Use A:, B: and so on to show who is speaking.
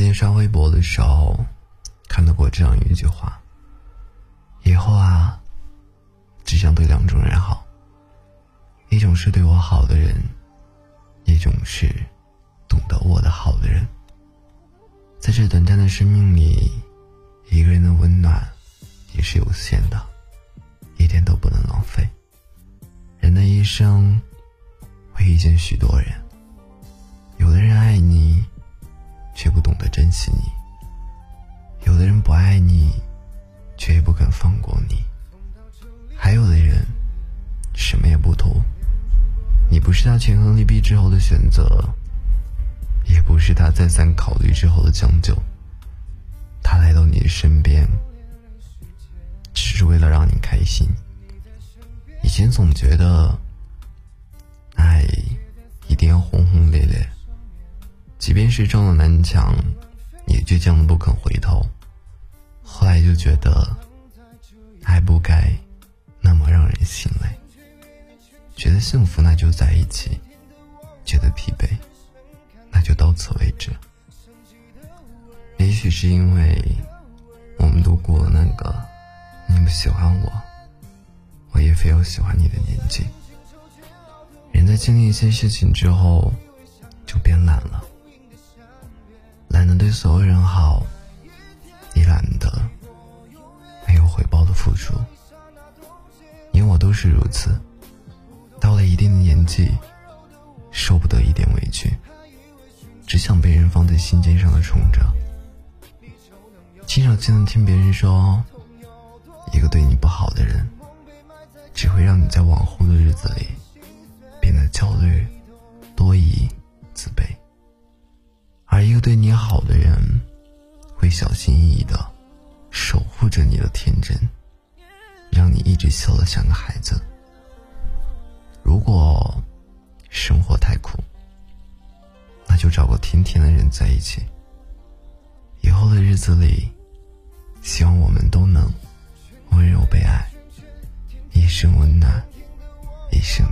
A: 今天刷微博的时候，看到过这样一句话：以后啊，只想对两种人好，一种是对我好的人，一种是懂得我的好的人。在这短暂的生命里，一个人的温暖也是有限的，一点都不能浪费。人的一生会遇见许多人，不爱你，却也不肯放过你，还有的人什么也不图，你不是他权衡利弊之后的选择，也不是他再三考虑之后的将就，他来到你的身边，只是为了让你开心。以前总觉得爱一定要轰轰烈烈。即便是撞了南墙，也倔强的不肯回头。后来就觉得，爱不该那么让人心累。觉得幸福那就在一起，觉得疲惫那就到此为止。也许是因为我们都过了那个你不喜欢我，我也非要喜欢你的年纪。人在经历一些事情之后，就变懒了。懒得对所有人好，是如此，到了一定的年纪，受不得一点委屈，只想被人放在心尖上的宠着。经常经常听别人说，一个对你不好的人，只会让你在往后的日子里变得焦虑、多疑、自卑。而一个对你好的人，会小心翼翼的守护着你的天真，你一直笑得像个孩子。如果生活太苦，那就找个甜甜的人在一起。以后的日子里，希望我们都能温柔被爱，一生温暖，一生。